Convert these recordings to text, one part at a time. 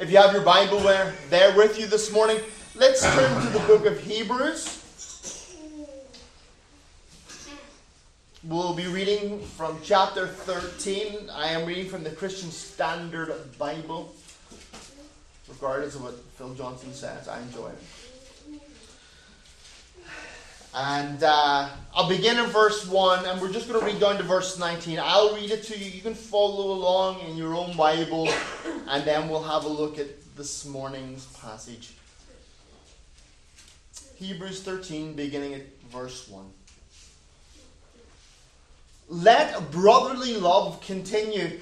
If you have your Bible there there with you this morning, let's turn to the book of Hebrews. We'll be reading from chapter 13. I am reading from the Christian Standard Bible. Regardless of what Phil Johnson says, I enjoy it. And uh, I'll begin in verse 1, and we're just going to read down to verse 19. I'll read it to you. You can follow along in your own Bible, and then we'll have a look at this morning's passage. Hebrews 13, beginning at verse 1. Let brotherly love continue.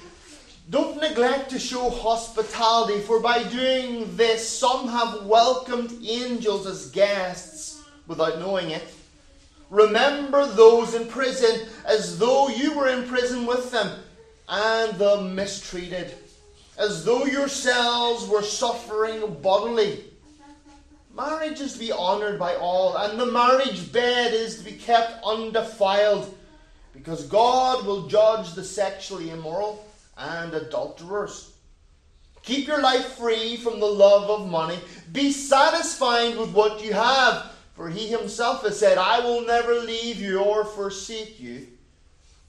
Don't neglect to show hospitality, for by doing this, some have welcomed angels as guests without knowing it. Remember those in prison as though you were in prison with them, and the mistreated, as though yourselves were suffering bodily. Marriage is to be honoured by all, and the marriage bed is to be kept undefiled because God will judge the sexually immoral and adulterers. Keep your life free from the love of money. Be satisfied with what you have, for he himself has said, I will never leave you or forsake you.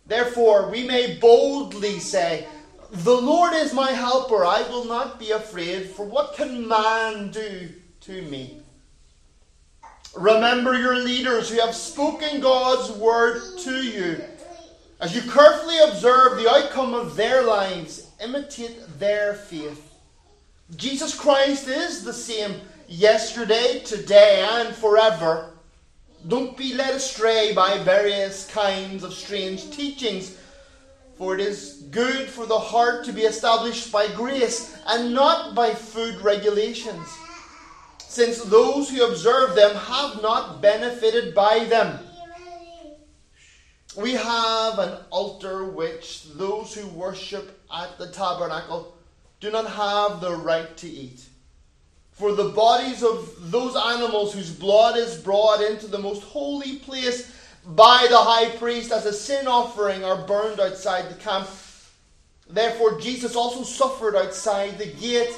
Therefore, we may boldly say, The Lord is my helper. I will not be afraid, for what can man do to me? Remember your leaders who have spoken God's word to you. As you carefully observe the outcome of their lives, imitate their faith. Jesus Christ is the same yesterday, today, and forever. Don't be led astray by various kinds of strange teachings, for it is good for the heart to be established by grace and not by food regulations since those who observe them have not benefited by them. We have an altar which those who worship at the tabernacle do not have the right to eat. For the bodies of those animals whose blood is brought into the most holy place by the high priest as a sin offering are burned outside the camp. Therefore, Jesus also suffered outside the gate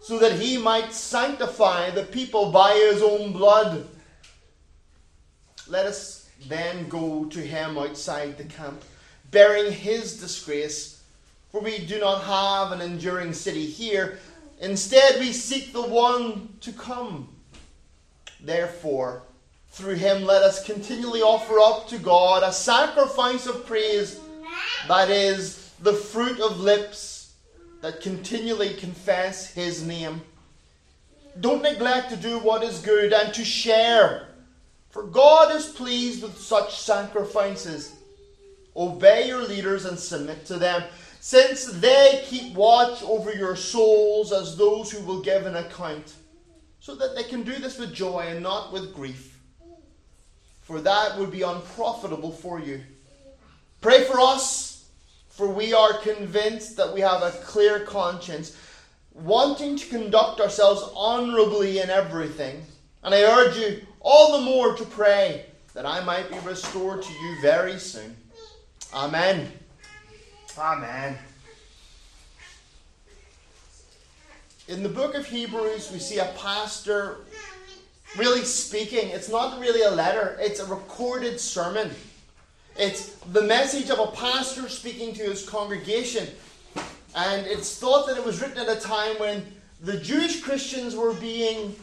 so that he might sanctify the people by his own blood. Let us then go to him outside the camp, bearing his disgrace, for we do not have an enduring city here. Instead, we seek the one to come. Therefore, through him, let us continually offer up to God a sacrifice of praise, that is, the fruit of lips that continually confess his name. Don't neglect to do what is good and to share, for God is pleased with such sacrifices. Obey your leaders and submit to them, since they keep watch over your souls as those who will give an account, so that they can do this with joy and not with grief, for that would be unprofitable for you. Pray for us for we are convinced that we have a clear conscience, wanting to conduct ourselves honourably in everything. And I urge you all the more to pray that I might be restored to you very soon. Amen. Amen. In the book of Hebrews, we see a pastor really speaking. It's not really a letter, it's a recorded sermon. It's the message of a pastor speaking to his congregation. And it's thought that it was written at a time when the Jewish Christians were being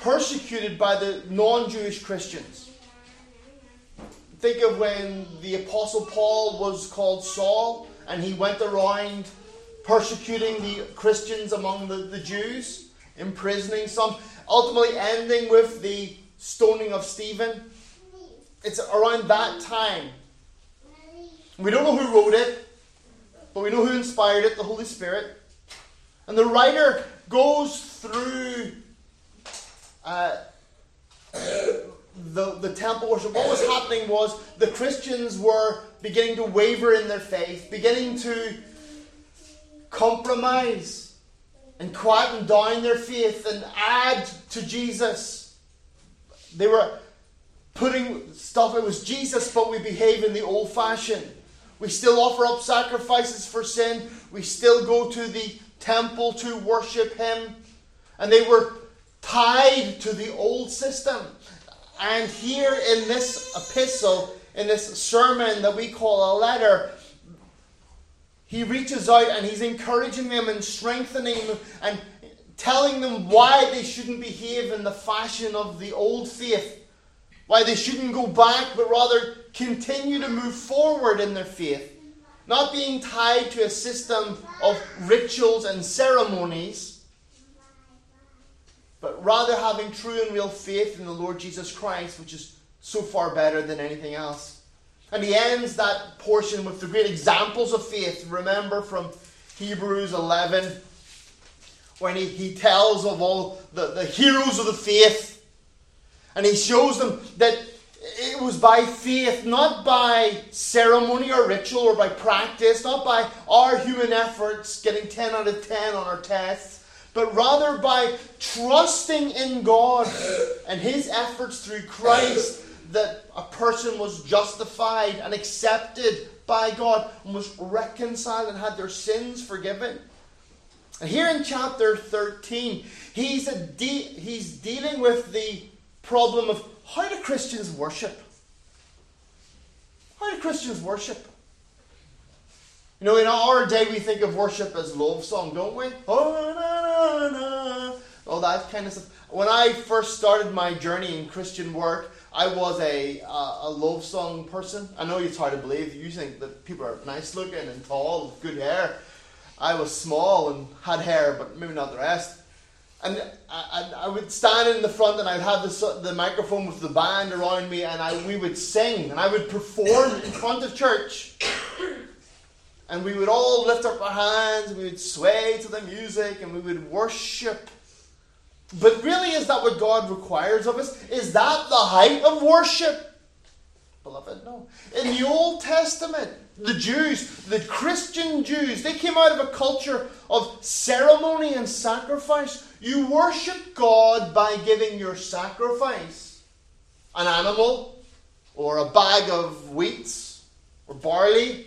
persecuted by the non Jewish Christians. Think of when the Apostle Paul was called Saul and he went around persecuting the Christians among the, the Jews, imprisoning some, ultimately ending with the stoning of Stephen it's around that time. We don't know who wrote it, but we know who inspired it the Holy Spirit. And the writer goes through uh, the, the temple worship. What was happening was the Christians were beginning to waver in their faith, beginning to compromise and quieten down their faith and add to Jesus. They were putting stuff, it was Jesus, but we behave in the old fashioned. We still offer up sacrifices for sin. We still go to the temple to worship him. And they were tied to the old system. And here in this epistle, in this sermon that we call a letter, he reaches out and he's encouraging them and strengthening them and telling them why they shouldn't behave in the fashion of the old faith, why they shouldn't go back, but rather continue to move forward in their faith. Not being tied to a system of rituals and ceremonies, but rather having true and real faith in the Lord Jesus Christ, which is so far better than anything else. And he ends that portion with the great examples of faith. Remember from Hebrews 11, when he, he tells of all the, the heroes of the faith. And he shows them that it was by faith, not by ceremony or ritual or by practice, not by our human efforts getting 10 out of 10 on our tests, but rather by trusting in God and his efforts through Christ that a person was justified and accepted by God and was reconciled and had their sins forgiven. And here in chapter 13, he's, de- he's dealing with the problem of how do Christians worship? How do Christians worship? You know, in our day, we think of worship as love song, don't we? Oh, na, na, na. All that kind of stuff. When I first started my journey in Christian work, I was a, uh, a love song person. I know it's hard to believe. You think that people are nice looking and tall with good hair. I was small and had hair, but maybe not the rest. And I, I, I would stand in the front and I'd have the, the microphone with the band around me and I, we would sing and I would perform in front of church. And we would all lift up our hands and we would sway to the music and we would worship but really, is that what God requires of us? Is that the height of worship? Beloved, no. In the Old Testament, the Jews, the Christian Jews, they came out of a culture of ceremony and sacrifice. You worship God by giving your sacrifice an animal, or a bag of wheat, or barley,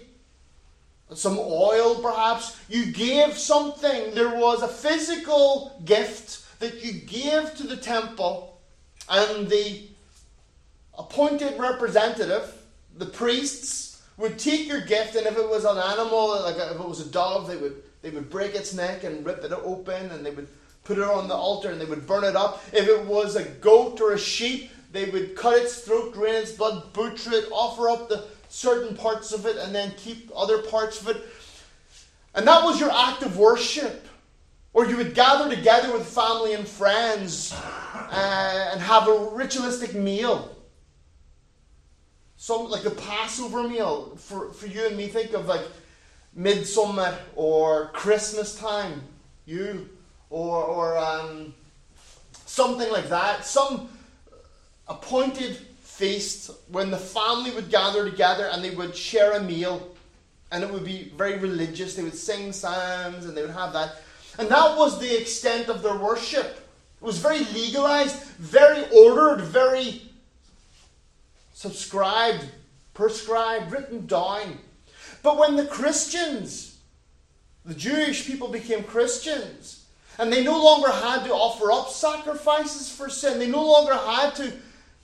some oil perhaps. You gave something. There was a physical gift that you gave to the temple, and the appointed representative, the priests, would take your gift, and if it was an animal, like if it was a dove, they would they would break its neck and rip it open, and they would put it on the altar and they would burn it up. If it was a goat or a sheep, they would cut its throat, drain its blood, butcher it, offer up the certain parts of it, and then keep other parts of it. And that was your act of worship. Or you would gather together with family and friends and have a ritualistic meal. Some like a Passover meal for, for you and me. Think of like midsummer or Christmas time, you or or um, something like that. Some appointed feast when the family would gather together and they would share a meal, and it would be very religious. They would sing psalms and they would have that. And that was the extent of their worship. It was very legalized, very ordered, very subscribed, prescribed, written down. But when the Christians, the Jewish people became Christians, and they no longer had to offer up sacrifices for sin, they no longer had to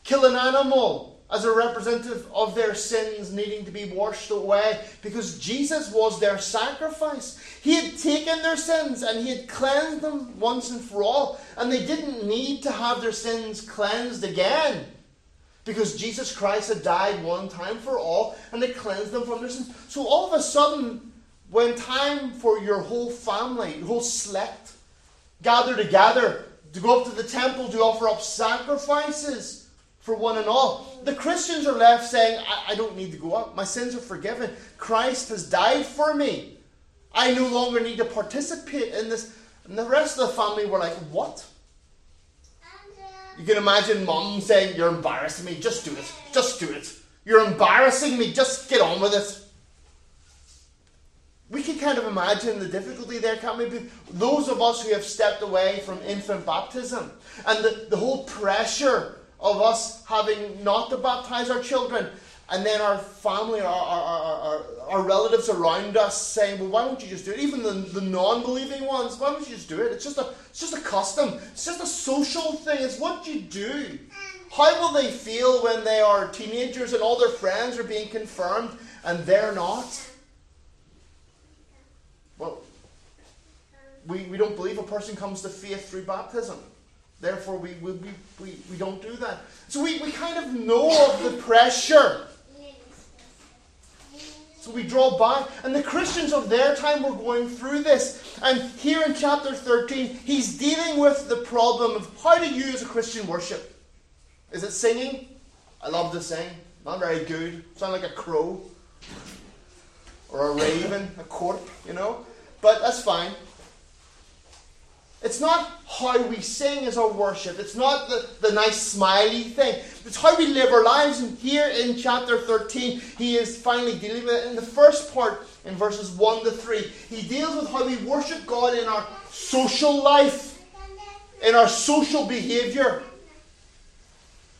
kill an animal as a representative of their sins needing to be washed away because Jesus was their sacrifice. He had taken their sins and He had cleansed them once and for all, and they didn't need to have their sins cleansed again because Jesus Christ had died one time for all and had cleansed them from their sins. So all of a sudden, when time for your whole family, your whole select, gather together to go up to the temple to offer up sacrifices, for one and all. The Christians are left saying, I, I, don't need to go up. My sins are forgiven. Christ has died for me. I no longer need to participate in this. And the rest of the family were like, What? You can imagine mom saying, You're embarrassing me. Just do it. Just do it. You're embarrassing me. Just get on with it. We can kind of imagine the difficulty there, can't we? Those of us who have stepped away from infant baptism and the, the whole pressure of us having not to baptize our children and then our family, our, our, our, our, relatives around us saying, well, why don't you just do it? Even the, the non-believing ones, why don't you just do it? It's just, a, it's just a custom. It's just a social thing. It's what you do. How will they feel when they are teenagers and all their friends are being confirmed and they're not? Well, we, we don't believe a person comes to faith through baptism. Therefore, we, we, we, we don't do that. So we, we kind of know of the pressure so we draw back. And the Christians of their time were going through this. And here in chapter 13, he's dealing with the problem of how do you as a Christian worship? Is it singing? I love to sing. Not very good. Sound like a crow. Or a raven, a corp, you know? But that's fine. It's not how we sing as our worship. It's not the, the nice smiley thing. It's how we live our lives. And here in chapter 13, he is finally dealing with it. In the first part, in verses 1 to 3, he deals with how we worship God in our social life, in our social behavior.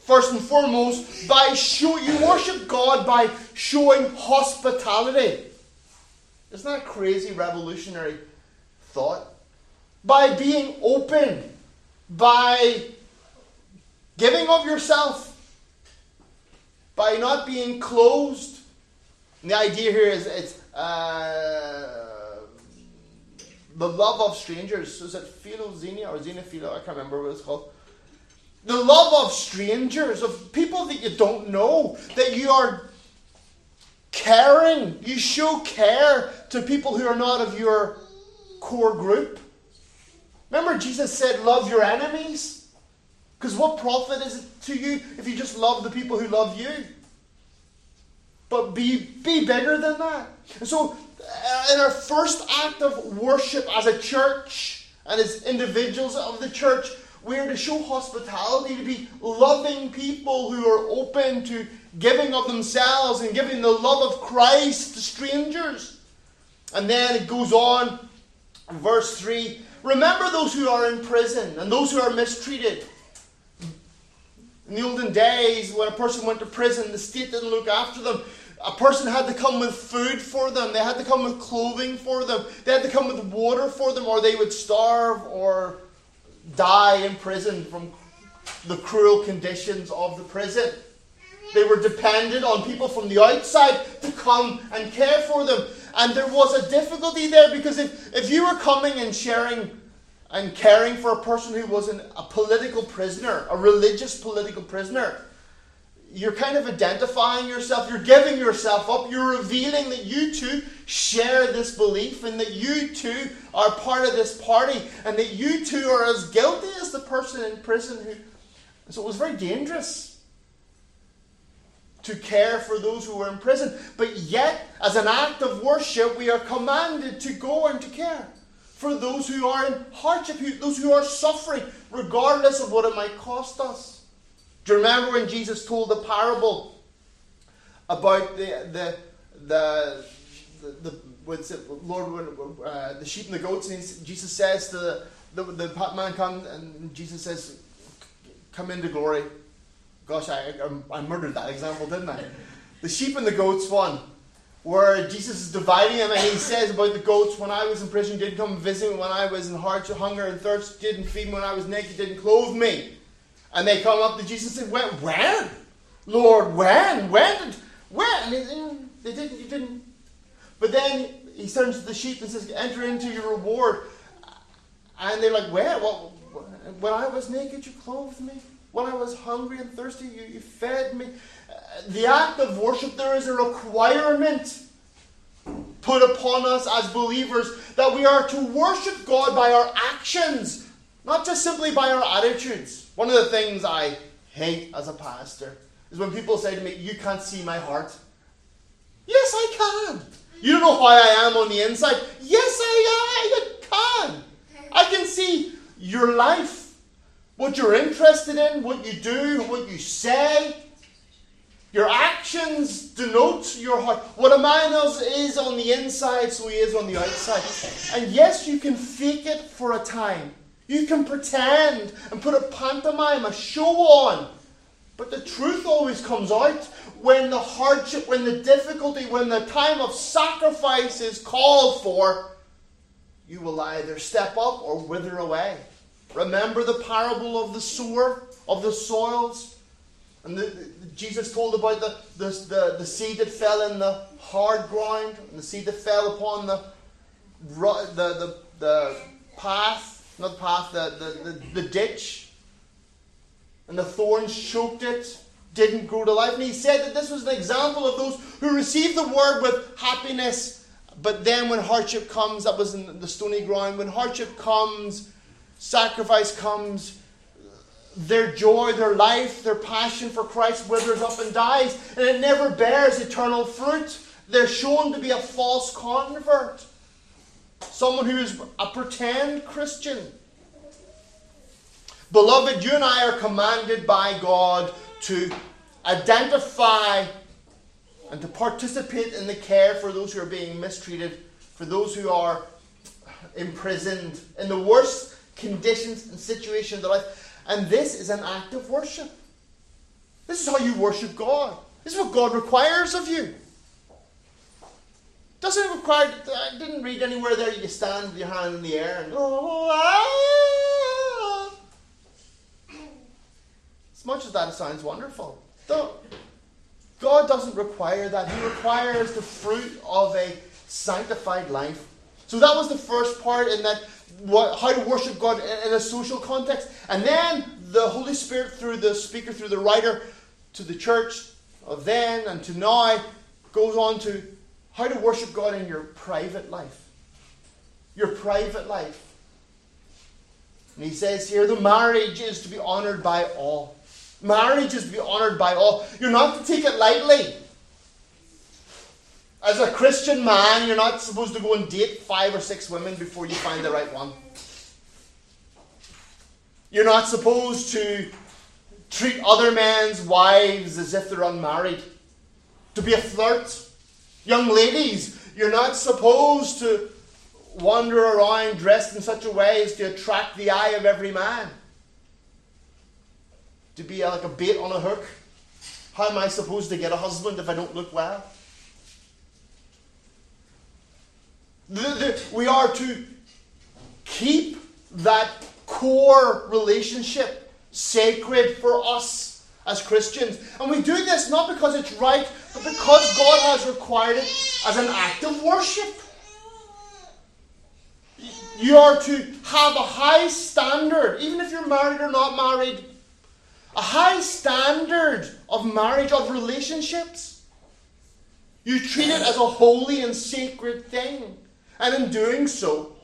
First and foremost, by show, you worship God by showing hospitality. Isn't that a crazy revolutionary thought? By being open, by giving of yourself, by not being closed. And the idea here is it's uh, the love of strangers. Is it philoxenia or xenophilo? I can't remember what it's called. The love of strangers, of people that you don't know, that you are caring. You show care to people who are not of your core group. Remember, Jesus said, Love your enemies? Because what profit is it to you if you just love the people who love you? But be, be bigger than that. And so, uh, in our first act of worship as a church and as individuals of the church, we are to show hospitality, to be loving people who are open to giving of themselves and giving the love of Christ to strangers. And then it goes on, verse 3 Remember those who are in prison and those who are mistreated. In the olden days, when a person went to prison, the state didn't look after them. A person had to come with food for them, they had to come with clothing for them, they had to come with water for them, or they would starve or die in prison from the cruel conditions of the prison. They were dependent on people from the outside to come and care for them. And there was a difficulty there because if, if you were coming and sharing and caring for a person who was an, a political prisoner, a religious political prisoner, you're kind of identifying yourself, you're giving yourself up, you're revealing that you too share this belief and that you too are part of this party and that you too are as guilty as the person in prison who. So it was very dangerous to care for those who were in prison. But yet, as an act of worship, we are commanded to go and to care for those who are in hardship, those who are suffering, regardless of what it might cost us. Do you remember when Jesus told the parable about the the the the, the what's it, Lord, uh, the sheep and the goats? And Jesus says to the, the, the man come, and Jesus says, "Come into glory." Gosh, I, I, I murdered that example, didn't I? The sheep and the goats one, where Jesus is dividing them, and he says about the goats, when I was in prison, didn't come visit me. When I was in hardship, hunger and thirst, didn't feed me. When I was naked, didn't clothe me. And they come up to Jesus and say, when? Lord, when? When did, when? And they didn't, you didn't. But then he turns to the sheep and says, enter into your reward. And they're like, where? Well, when I was naked, you clothed me. When I was hungry and thirsty, you, you fed me. Uh, the act of worship, there is a requirement put upon us as believers that we are to worship God by our actions, not just simply by our attitudes. One of the things I hate as a pastor is when people say to me, You can't see my heart. Yes, I can. You don't know how I am on the inside. Yes, I, I can. I can see your life what you're interested in, what you do, what you say. Your actions denote your heart. What a man is is on the inside, so he is on the outside. And yes, you can fake it for a time. You can pretend and put a pantomime, a show on. But the truth always comes out when the hardship, when the difficulty, when the time of sacrifice is called for. You will either step up or wither away. Remember the parable of the sower, of the soils? And the, the, Jesus told about the, the, the, the seed that fell in the hard ground, and the seed that fell upon the, the, the, the path, not the path, the, the, the, the ditch, and the thorns choked it, didn't grow to life. And he said that this was an example of those who received the word with happiness, but then when hardship comes, that was in the stony ground, when hardship comes, sacrifice comes, their joy, their life, their passion for Christ withers up and dies, and it never bears eternal fruit. They're shown to be a false convert, someone who is a pretend Christian. Beloved, you and I are commanded by God to identify and to participate in the care for those who are being mistreated, for those who are imprisoned in the worst conditions and situations of their life. And this is an act of worship. This is how you worship God. This is what God requires of you. Doesn't require, I didn't read anywhere there you stand with your hand in the air and, oh, ah. As much as that sounds wonderful. Don't, God doesn't require that. He requires the fruit of a sanctified life. So that was the first part in that what, how to worship God in a social context. And then the Holy Spirit, through the speaker, through the writer, to the church of then and to now, goes on to how to worship God in your private life. Your private life. And he says here the marriage is to be honored by all. Marriage is to be honored by all. You're not to take it lightly. As a Christian man, you're not supposed to go and date five or six women before you find the right one. You're not supposed to treat other men's wives as if they're unmarried. To be a flirt. Young ladies, you're not supposed to wander around dressed in such a way as to attract the eye of every man. To be like a bait on a hook. How am I supposed to get a husband if I don't look well? The, the, we are to keep that core relationship sacred for us as Christians. And we do this not because it's right, but because God has required it as an act of worship. You are to have a high standard, even if you're married or not married, a high standard of marriage, of relationships. You treat it as a holy and sacred thing. And in doing so,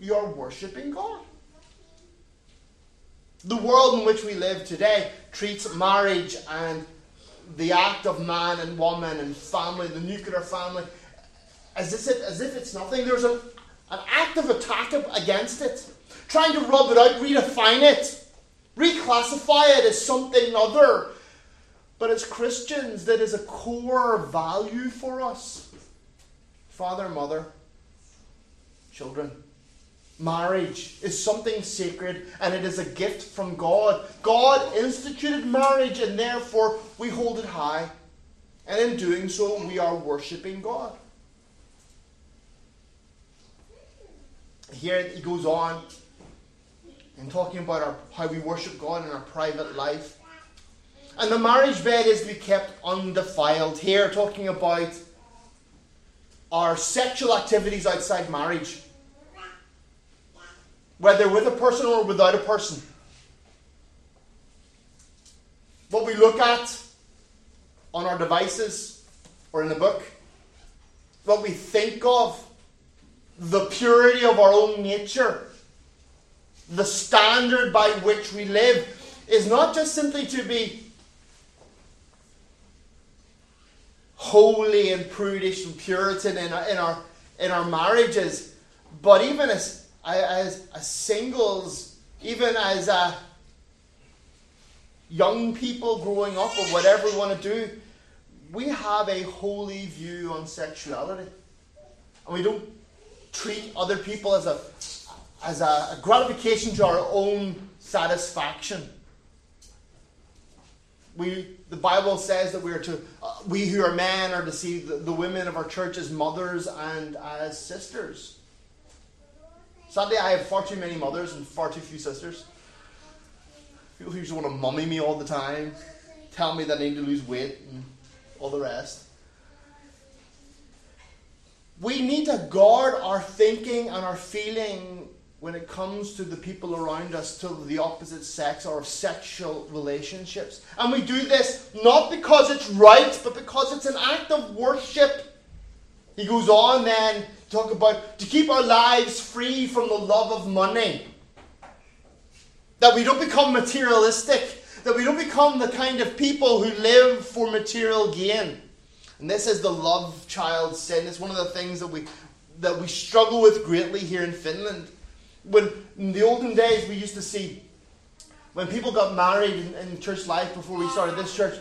you're worshipping God. The world in which we live today treats marriage and the act of man and woman and family, the nuclear family, as if, as if it's nothing. There's an, an active attack against it, trying to rub it out, redefine it, reclassify it as something other. But as Christians, that is a core value for us father, mother, children. Marriage is something sacred and it is a gift from God. God instituted marriage and therefore we hold it high. And in doing so, we are worshipping God. Here he goes on in talking about our, how we worship God in our private life. And the marriage bed is to be kept undefiled. Here, talking about are sexual activities outside marriage, whether with a person or without a person. What we look at on our devices or in the book, what we think of, the purity of our own nature, the standard by which we live, is not just simply to be holy and prudish and Puritan in our, in our, in our marriages, but even as, as, as singles, even as uh, young people growing up or whatever we want to do, we have a holy view on sexuality. And we don't treat other people as a, as a, a gratification to our own satisfaction. We, the Bible says that we are to, uh, we who are men are to see the, the women of our church as mothers and as sisters. Sadly, I have far too many mothers and far too few sisters. People who just want to mummy me all the time, tell me that I need to lose weight and all the rest. We need to guard our thinking and our feeling when it comes to the people around us, to the opposite sex or sexual relationships. And we do this not because it's right, but because it's an act of worship. He goes on then to talk about to keep our lives free from the love of money. That we don't become materialistic, that we don't become the kind of people who live for material gain. And this is the love child sin. It's one of the things that we that we struggle with greatly here in Finland when in the olden days we used to see when people got married in, in church life before we started this church,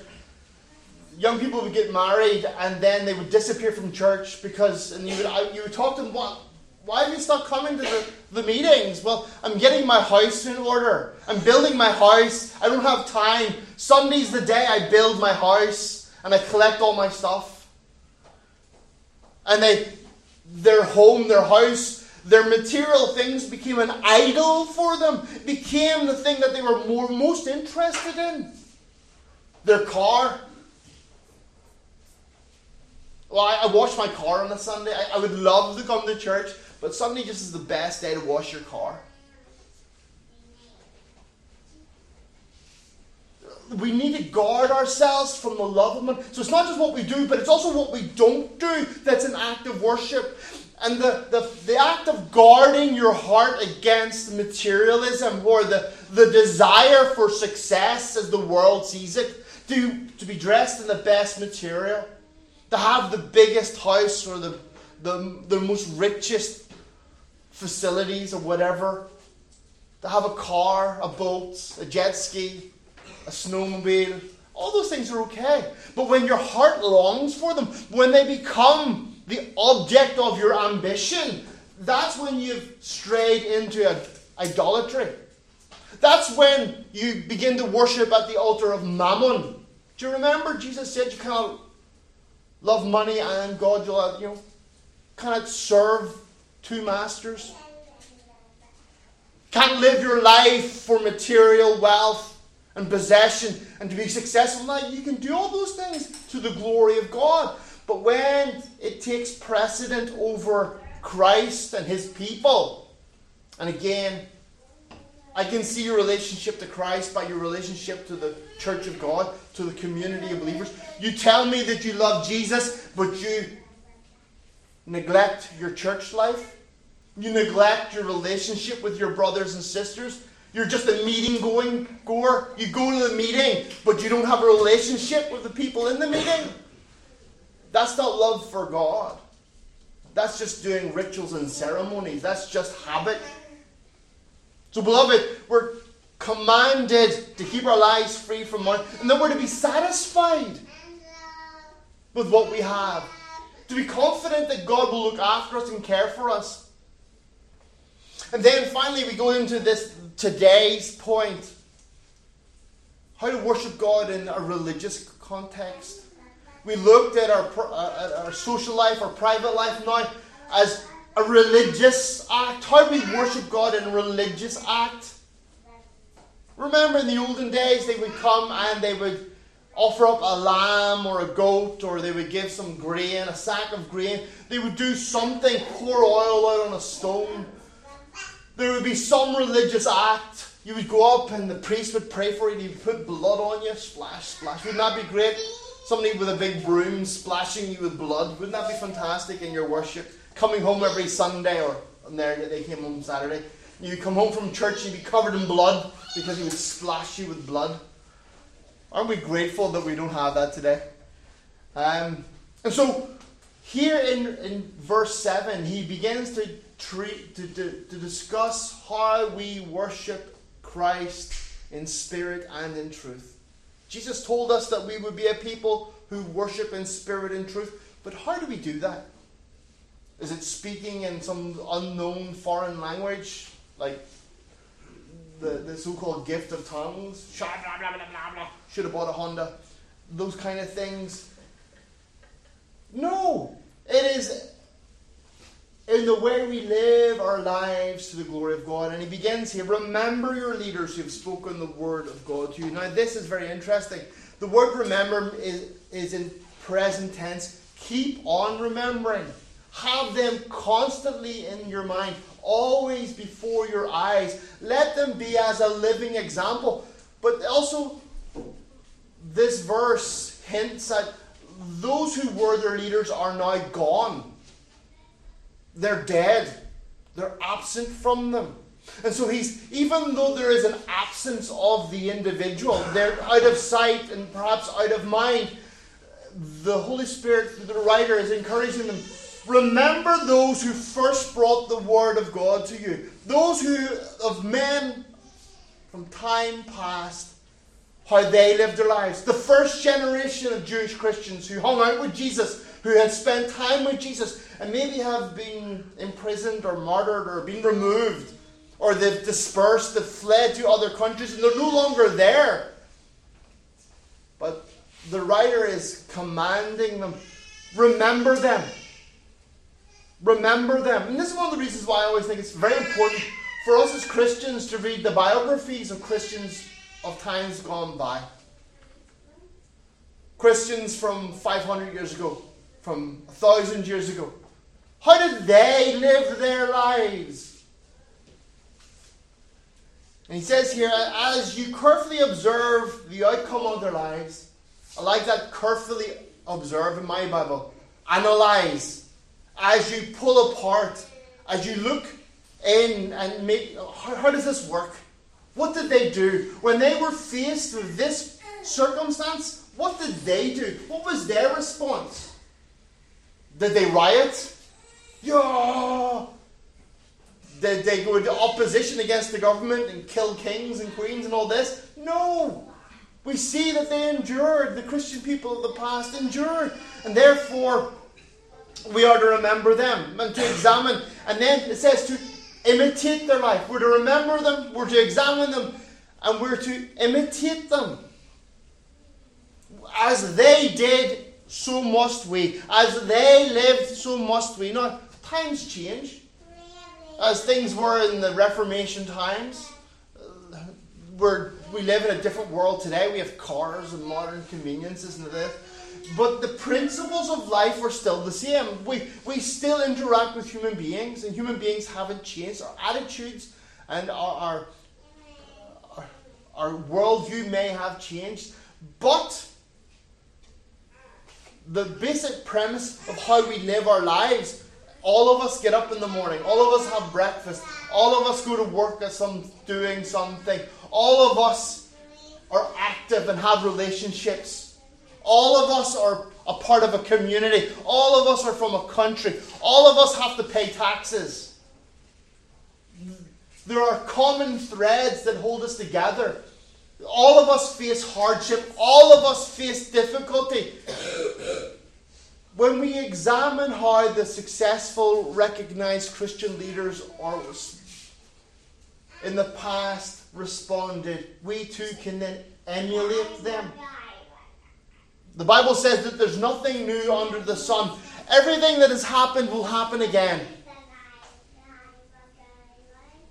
young people would get married and then they would disappear from church because and you would you would talk to them what why have you stopped coming to the, the meetings? Well, I'm getting my house in order. I'm building my house. I don't have time. Sunday's the day I build my house and I collect all my stuff. And they their home, their house their material things became an idol for them, became the thing that they were more, most interested in. Their car. Well, I, I wash my car on a Sunday. I, I would love to come to church, but Sunday just is the best day to wash your car. we need to guard ourselves from the love of money. So it's not just what we do, but it's also what we don't do that's an act of worship. And the, the, the act of guarding your heart against materialism or the, the desire for success as the world sees it, to, to be dressed in the best material, to have the biggest house or the, the, the most richest facilities or whatever, to have a car, a boat, a jet ski, a snowmobile, all those things are okay. But when your heart longs for them, when they become the object of your ambition, that's when you've strayed into idolatry. That's when you begin to worship at the altar of mammon. Do you remember Jesus said you cannot love money and God? You know cannot serve two masters. Can't live your life for material wealth and possession and to be successful. Now you can do all those things to the glory of God. But when it takes precedent over Christ and his people, and again, I can see your relationship to Christ by your relationship to the church of God, to the community of believers. You tell me that you love Jesus, but you neglect your church life. You neglect your relationship with your brothers and sisters. You're just a meeting going goer. You go to the meeting, but you don't have a relationship with the people in the meeting. That's not love for God. That's just doing rituals and ceremonies. That's just habit. So, beloved, we're commanded to keep our lives free from money, and then we're to be satisfied with what we have. To be confident that God will look after us and care for us. And then finally, we go into this today's point how to worship God in a religious context. We looked at our, uh, our social life, our private life now as a religious act. How we worship God in a religious act? Remember in the olden days, they would come and they would offer up a lamb or a goat, or they would give some grain, a sack of grain. They would do something, pour oil out on a stone. There would be some religious act. You would go up and the priest would pray for you, he would put blood on you, splash, splash. Wouldn't that be great? Somebody with a big broom splashing you with blood. Wouldn't that be fantastic in your worship? Coming home every Sunday, or there they came home Saturday. You come home from church, you'd be covered in blood because he would splash you with blood. Aren't we grateful that we don't have that today? Um, and so, here in, in verse 7, he begins to, treat, to, to, to discuss how we worship Christ in spirit and in truth. Jesus told us that we would be a people who worship in spirit and truth. But how do we do that? Is it speaking in some unknown foreign language, like the, the so-called gift of tongues. Should have bought a Honda. Those kind of things. No, it is in the way we live our lives to the glory of God. And he begins here remember your leaders who have spoken the word of God to you. Now, this is very interesting. The word remember is, is in present tense. Keep on remembering. Have them constantly in your mind, always before your eyes. Let them be as a living example. But also, this verse hints at those who were their leaders are now gone. They're dead. They're absent from them. And so he's, even though there is an absence of the individual, they're out of sight and perhaps out of mind, the Holy Spirit, through the writer, is encouraging them remember those who first brought the word of God to you. Those who, of men from time past, how they lived their lives. The first generation of Jewish Christians who hung out with Jesus, who had spent time with Jesus, and maybe have been imprisoned or martyred or been removed, or they've dispersed, they've fled to other countries, and they're no longer there. But the writer is commanding them remember them. Remember them. And this is one of the reasons why I always think it's very important for us as Christians to read the biographies of Christians of times gone by. Christians from 500 years ago, from a 1,000 years ago. How did they live their lives? And he says here, as you carefully observe the outcome of their lives, I like that carefully observe in my Bible. Analyze. As you pull apart, as you look in and make, how, how does this work? What did they do? When they were faced with this circumstance, what did they do? What was their response? Did they riot? Yeah. Did they go into opposition against the government and kill kings and queens and all this? No. We see that they endured, the Christian people of the past endured. And therefore, we are to remember them and to examine. And then it says to imitate their life. We're to remember them, we're to examine them, and we're to imitate them. As they did, so must we. As they lived, so must we. Now, times change. As things were in the Reformation times, uh, we're, we live in a different world today. We have cars and modern conveniences and this. But the principles of life are still the same. We, we still interact with human beings, and human beings haven't changed. Our attitudes and our, our, our worldview may have changed, but the basic premise of how we live our lives all of us get up in the morning, all of us have breakfast, all of us go to work at some doing something, all of us are active and have relationships. All of us are a part of a community. All of us are from a country. All of us have to pay taxes. There are common threads that hold us together. All of us face hardship. All of us face difficulty. when we examine how the successful, recognized Christian leaders are in the past responded, we too can then emulate them. The Bible says that there's nothing new under the sun. Everything that has happened will happen again.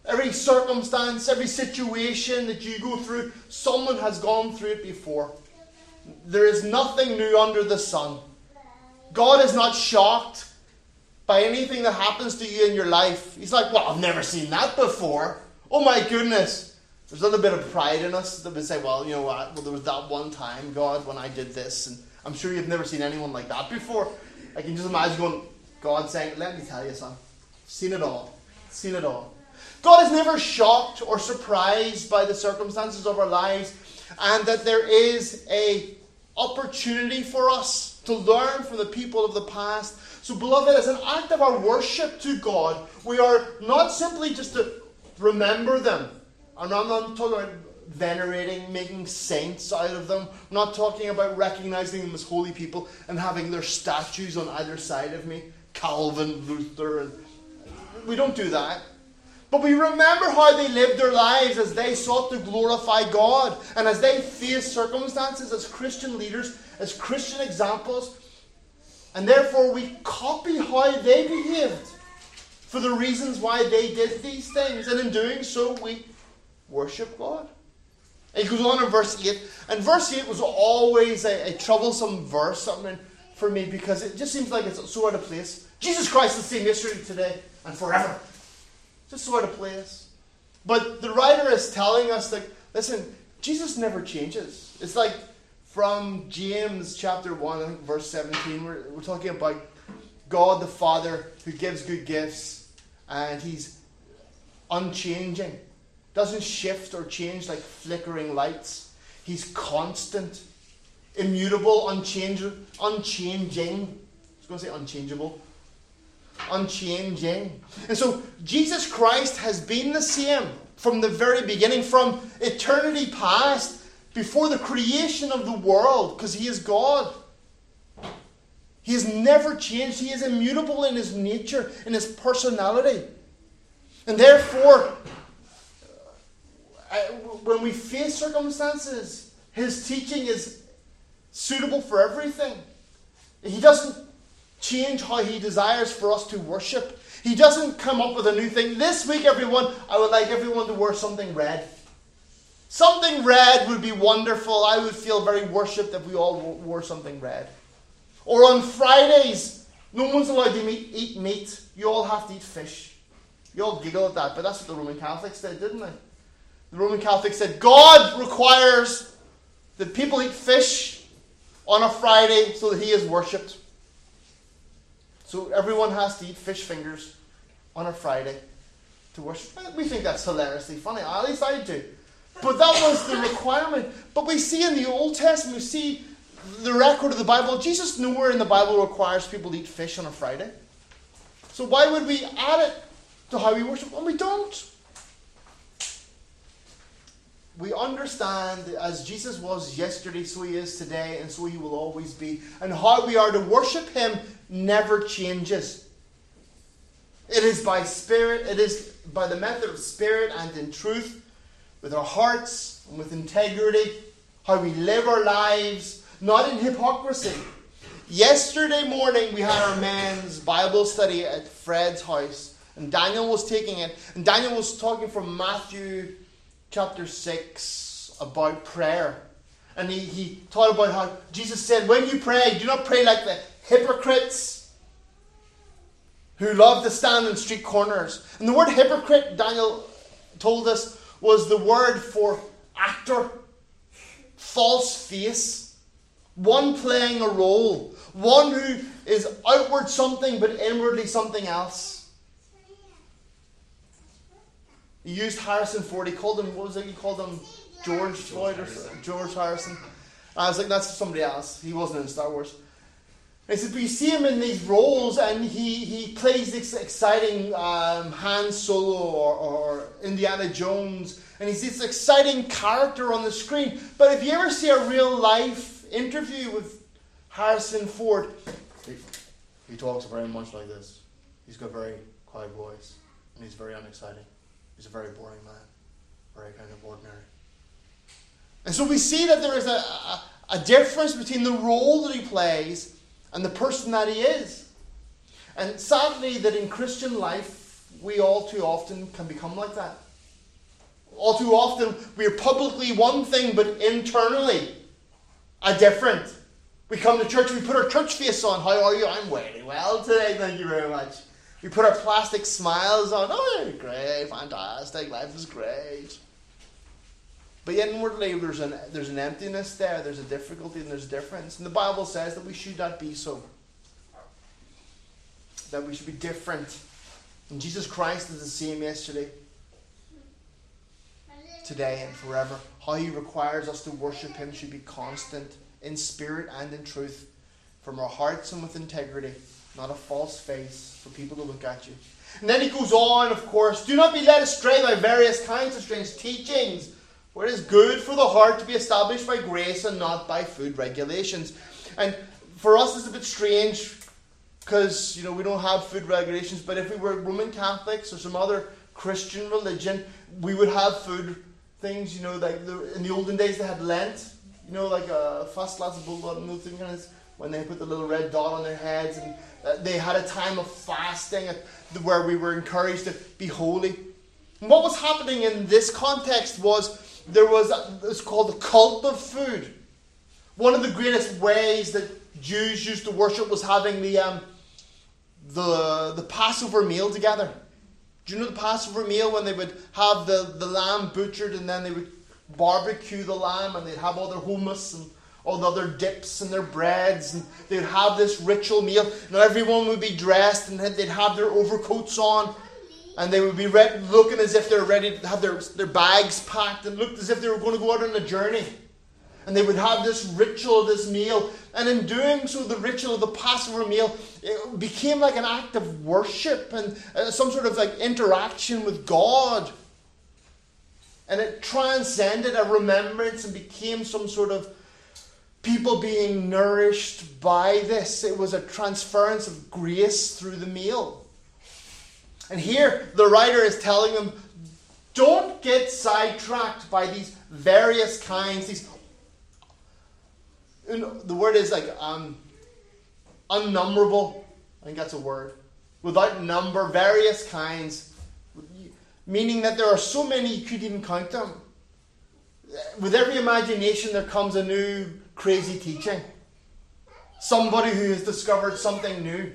Every circumstance, every situation that you go through, someone has gone through it before. There is nothing new under the sun. God is not shocked by anything that happens to you in your life. He's like, Well, I've never seen that before. Oh my goodness. There's a little bit of pride in us that would say, well, you know what? Well, there was that one time, God, when I did this. And I'm sure you've never seen anyone like that before. I can just imagine going, God saying, let me tell you, son. Seen it all. Seen it all. God is never shocked or surprised by the circumstances of our lives, and that there is a opportunity for us to learn from the people of the past. So, beloved, as an act of our worship to God, we are not simply just to remember them and I'm not talking about venerating, making saints out of them. I'm not talking about recognizing them as holy people and having their statues on either side of me. Calvin, Luther, and we don't do that. But we remember how they lived their lives as they sought to glorify God and as they faced circumstances as Christian leaders, as Christian examples. And therefore, we copy how they behaved for the reasons why they did these things. And in doing so, we worship God. It goes on in verse 8. And verse 8 was always a, a troublesome verse mean, for me because it just seems like it's so out of place. Jesus Christ is the same yesterday, today, and forever. Just so out of place. But the writer is telling us that, listen, Jesus never changes. It's like from James chapter 1, I think verse 17, we're, we're talking about God the Father who gives good gifts, and He's unchanging doesn't shift or change like flickering lights. He's constant, immutable, unchanging, unchanging. I was going to say unchangeable. Unchanging. And so Jesus Christ has been the same from the very beginning, from eternity past, before the creation of the world, because He is God. He has never changed. He is immutable in His nature, in His personality. And therefore, uh, when we face circumstances, his teaching is suitable for everything. He doesn't change how he desires for us to worship. He doesn't come up with a new thing. This week, everyone, I would like everyone to wear something red. Something red would be wonderful. I would feel very worshipped if we all wore something red. Or on Fridays, no one's allowed to meet, eat meat. You all have to eat fish. You all giggle at that, but that's what the Roman Catholics did, didn't they? The Roman Catholics said God requires that people eat fish on a Friday so that he is worshipped. So everyone has to eat fish fingers on a Friday to worship. We think that's hilariously funny. At least I do. But that was the requirement. But we see in the Old Testament, we see the record of the Bible. Jesus nowhere in the Bible requires people to eat fish on a Friday. So why would we add it to how we worship? Well, we don't we understand as Jesus was yesterday, so he is today, and so he will always be. And how we are to worship him never changes. It is by spirit, it is by the method of spirit and in truth, with our hearts and with integrity, how we live our lives, not in hypocrisy. Yesterday morning, we had our men's Bible study at Fred's house, and Daniel was taking it, and Daniel was talking from Matthew chapter 6 about prayer. And he, he taught about how Jesus said, when you pray, do not pray like the hypocrites who love to stand in street corners. And the word hypocrite, Daniel told us, was the word for actor, false face, one playing a role, one who is outward something but inwardly something else. He used Harrison Ford. He called him, what was it? He called him George Floyd or George Harrison. I was like, that's somebody else. He wasn't in Star Wars. He said, but you see him in these roles, and he, he plays this exciting um, Han Solo or, or Indiana Jones, and he's this exciting character on the screen. But if you ever see a real life interview with Harrison Ford, he, he talks very much like this. He's got a very quiet voice, and he's very unexciting. He's a very boring man, very kind of ordinary. And so we see that there is a, a, a difference between the role that he plays and the person that he is. And sadly, that in Christian life, we all too often can become like that. All too often, we are publicly one thing, but internally a different. We come to church, we put our church face on. How are you? I'm very well today, thank you very much. We put our plastic smiles on. Oh, great, fantastic, life is great. But yet inwardly, there's an, there's an emptiness there, there's a difficulty, and there's a difference. And the Bible says that we should not be so. That we should be different. And Jesus Christ is the same yesterday, today, and forever. How he requires us to worship him should be constant in spirit and in truth, from our hearts and with integrity not a false face for people to look at you. And then he goes on, of course, do not be led astray by various kinds of strange teachings, for it is good for the heart to be established by grace and not by food regulations. And for us, it's a bit strange because you know we don't have food regulations. But if we were Roman Catholics or some other Christian religion, we would have food things, you know, like the, in the olden days they had Lent, you know, like a fast of bulldog and those things, when they put the little red dot on their heads, and uh, they had a time of fasting where we were encouraged to be holy. And what was happening in this context was there was it's called the cult of food. One of the greatest ways that Jews used to worship was having the um, the the Passover meal together. Do you know the Passover meal when they would have the, the lamb butchered and then they would barbecue the lamb and they'd have all their hummus and all the other dips and their breads and they'd have this ritual meal. Now everyone would be dressed and they'd have their overcoats on and they would be re- looking as if they're ready to have their, their bags packed and looked as if they were going to go out on a journey. And they would have this ritual, this meal. And in doing so, the ritual of the Passover meal it became like an act of worship and uh, some sort of like interaction with God. And it transcended a remembrance and became some sort of people being nourished by this. It was a transference of grace through the meal. And here the writer is telling them don't get sidetracked by these various kinds, these the word is like um, unnumberable. I think that's a word. Without number, various kinds, meaning that there are so many you couldn't even count them. With every imagination, there comes a new crazy teaching. Somebody who has discovered something new.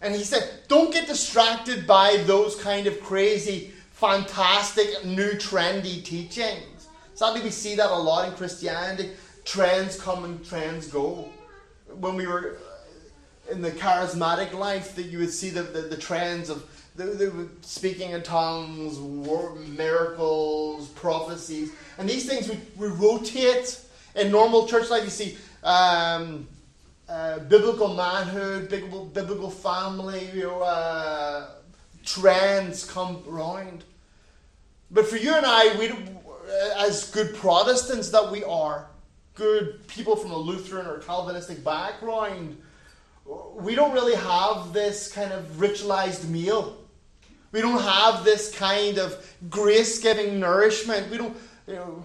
And he said, don't get distracted by those kind of crazy, fantastic, new, trendy teachings. Sadly, we see that a lot in Christianity trends come and trends go. When we were in the charismatic life, that you would see the, the, the trends of the, the speaking in tongues, miracles, prophecies, and these things would, would rotate in normal church life. You see um, uh, biblical manhood, biblical, biblical family, you know, uh, trends come around. But for you and I, we, as good Protestants that we are, good people from a Lutheran or Calvinistic background, we don't really have this kind of ritualized meal. We don't have this kind of grace giving nourishment. We don't, you know,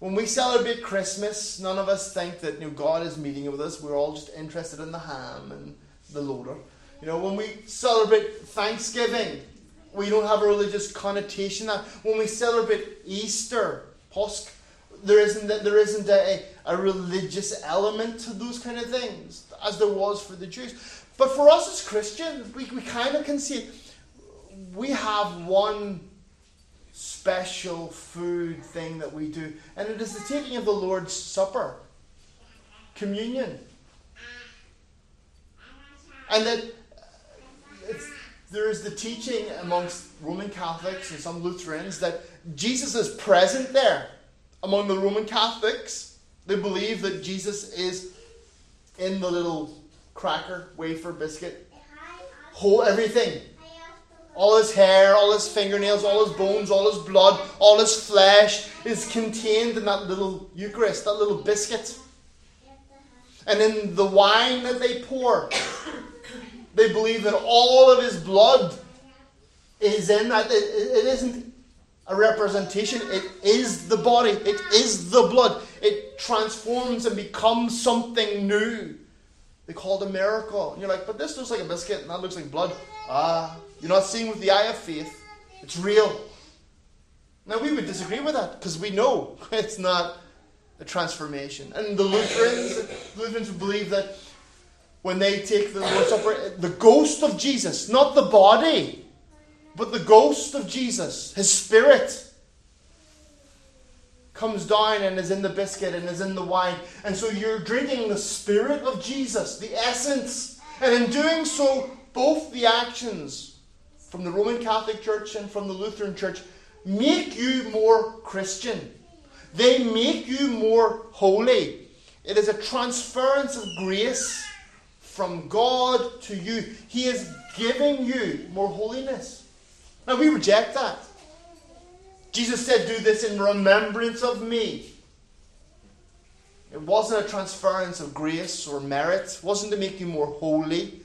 when we celebrate Christmas, none of us think that you know, God is meeting with us. We're all just interested in the ham and the loader. You know, when we celebrate Thanksgiving, we don't have a religious connotation. That When we celebrate Easter, Páscoa, there isn't there isn't a, a religious element to those kind of things as there was for the Jews. But for us as Christians, we, we kind of can see we have one special food thing that we do, and it is the taking of the Lord's Supper, communion. And that uh, there is the teaching amongst Roman Catholics and some Lutherans that Jesus is present there among the Roman Catholics, they believe that Jesus is in the little cracker, wafer, biscuit, whole everything. All his hair, all his fingernails, all his bones, all his blood, all his flesh is contained in that little Eucharist, that little biscuit. And in the wine that they pour, they believe that all of his blood is in that. It, isn't a representation. It is the body, it is the blood. It transforms and becomes something new. They call it a miracle. And you're like, but this looks like a biscuit and that looks like blood. Ah, you're not seeing with the eye of faith. It's real. Now, we would disagree with that because we know it's not a transformation. And the Lutherans, the Lutherans believe that when they take the Lord's Supper, the ghost of Jesus, not the body, but the ghost of Jesus, his spirit, comes down and is in the biscuit and is in the wine. And so you're drinking the spirit of Jesus, the essence. And in doing so, both the actions from the Roman Catholic Church and from the Lutheran Church make you more Christian. They make you more holy. It is a transference of grace from God to you. He is giving you more holiness. And we reject that. Jesus said, Do this in remembrance of me. It wasn't a transference of grace or merit, it wasn't to make you more holy.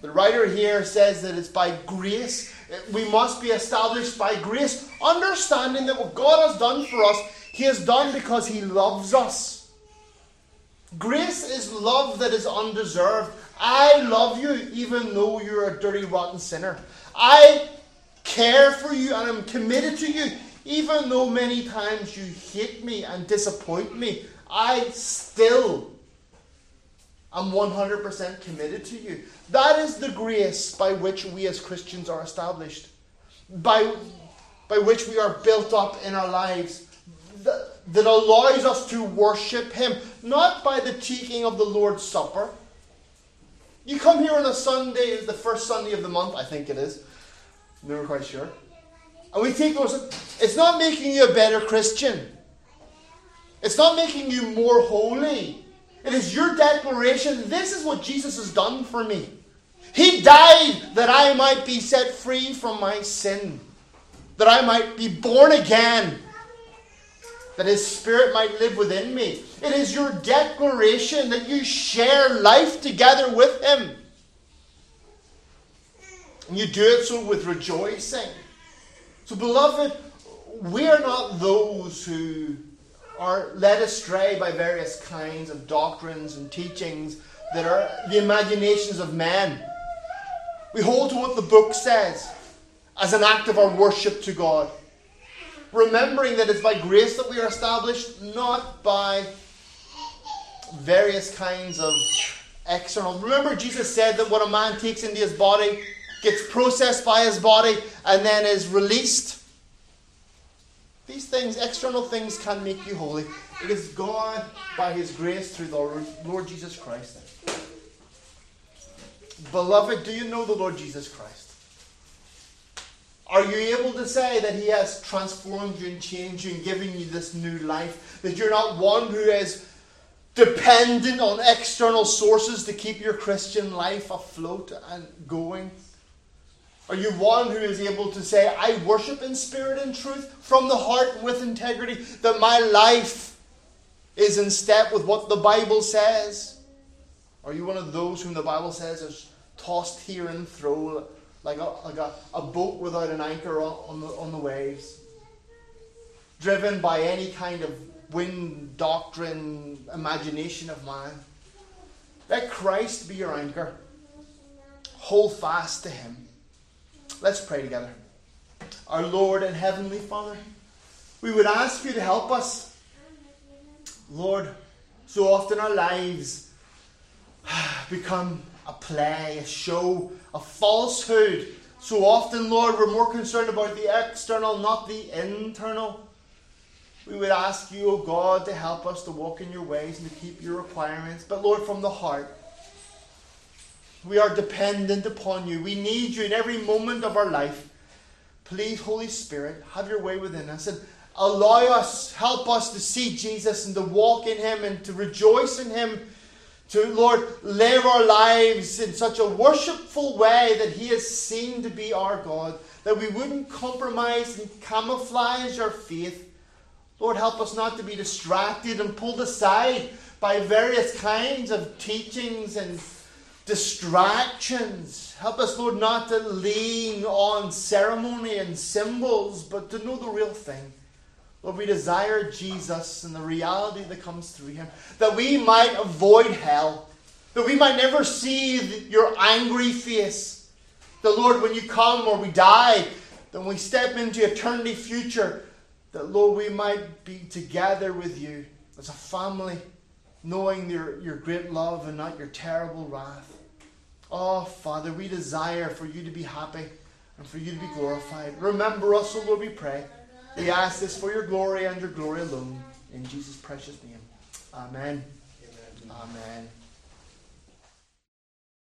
The writer here says that it's by grace. We must be established by grace, understanding that what God has done for us, He has done because He loves us. Grace is love that is undeserved. I love you even though you're a dirty, rotten sinner. I care for you and I'm committed to you even though many times you hate me and disappoint me. I still am 100% committed to you. That is the grace by which we as Christians are established, by, by which we are built up in our lives, that, that allows us to worship Him, not by the taking of the Lord's Supper. You come here on a Sunday, the first Sunday of the month, I think it is. Never quite sure. And we take those, it's not making you a better Christian. It's not making you more holy. It is your declaration this is what Jesus has done for me. He died that I might be set free from my sin, that I might be born again, that His Spirit might live within me. It is your declaration that you share life together with Him. And you do it so with rejoicing. So, beloved, we are not those who are led astray by various kinds of doctrines and teachings that are the imaginations of men. We hold to what the book says as an act of our worship to God. Remembering that it's by grace that we are established, not by various kinds of external. Remember, Jesus said that what a man takes into his body gets processed by his body and then is released. These things, external things, can make you holy. It is God, by His grace, through the Lord Jesus Christ. Beloved, do you know the Lord Jesus Christ? Are you able to say that He has transformed you and changed you and given you this new life? That you're not one who is dependent on external sources to keep your Christian life afloat and going? Are you one who is able to say, I worship in spirit and truth from the heart and with integrity, that my life is in step with what the Bible says? Are you one of those whom the Bible says is tossed here and fro like a, like a, a boat without an anchor on, on, the, on the waves? Driven by any kind of wind, doctrine, imagination of man? Let Christ be your anchor. Hold fast to Him. Let's pray together. Our Lord and Heavenly Father, we would ask you to help us. Lord, so often our lives become a play, a show, a falsehood. So often, Lord, we're more concerned about the external, not the internal. We would ask you, O oh God, to help us to walk in your ways and to keep your requirements. But, Lord, from the heart, we are dependent upon you. We need you in every moment of our life. Please, Holy Spirit, have your way within us and allow us, help us to see Jesus and to walk in Him and to rejoice in Him. To, Lord, live our lives in such a worshipful way that He is seen to be our God, that we wouldn't compromise and camouflage our faith. Lord, help us not to be distracted and pulled aside by various kinds of teachings and distractions. Help us, Lord, not to lean on ceremony and symbols, but to know the real thing. Lord, we desire Jesus and the reality that comes through him, that we might avoid hell, that we might never see your angry face. The Lord, when you come or we die, then we step into eternity future, that Lord, we might be together with you as a family, knowing your, your great love and not your terrible wrath. Oh, Father, we desire for you to be happy and for you to be glorified. Remember us, O Lord, we pray. We ask this for your glory and your glory alone. In Jesus' precious name. Amen. Amen. Amen.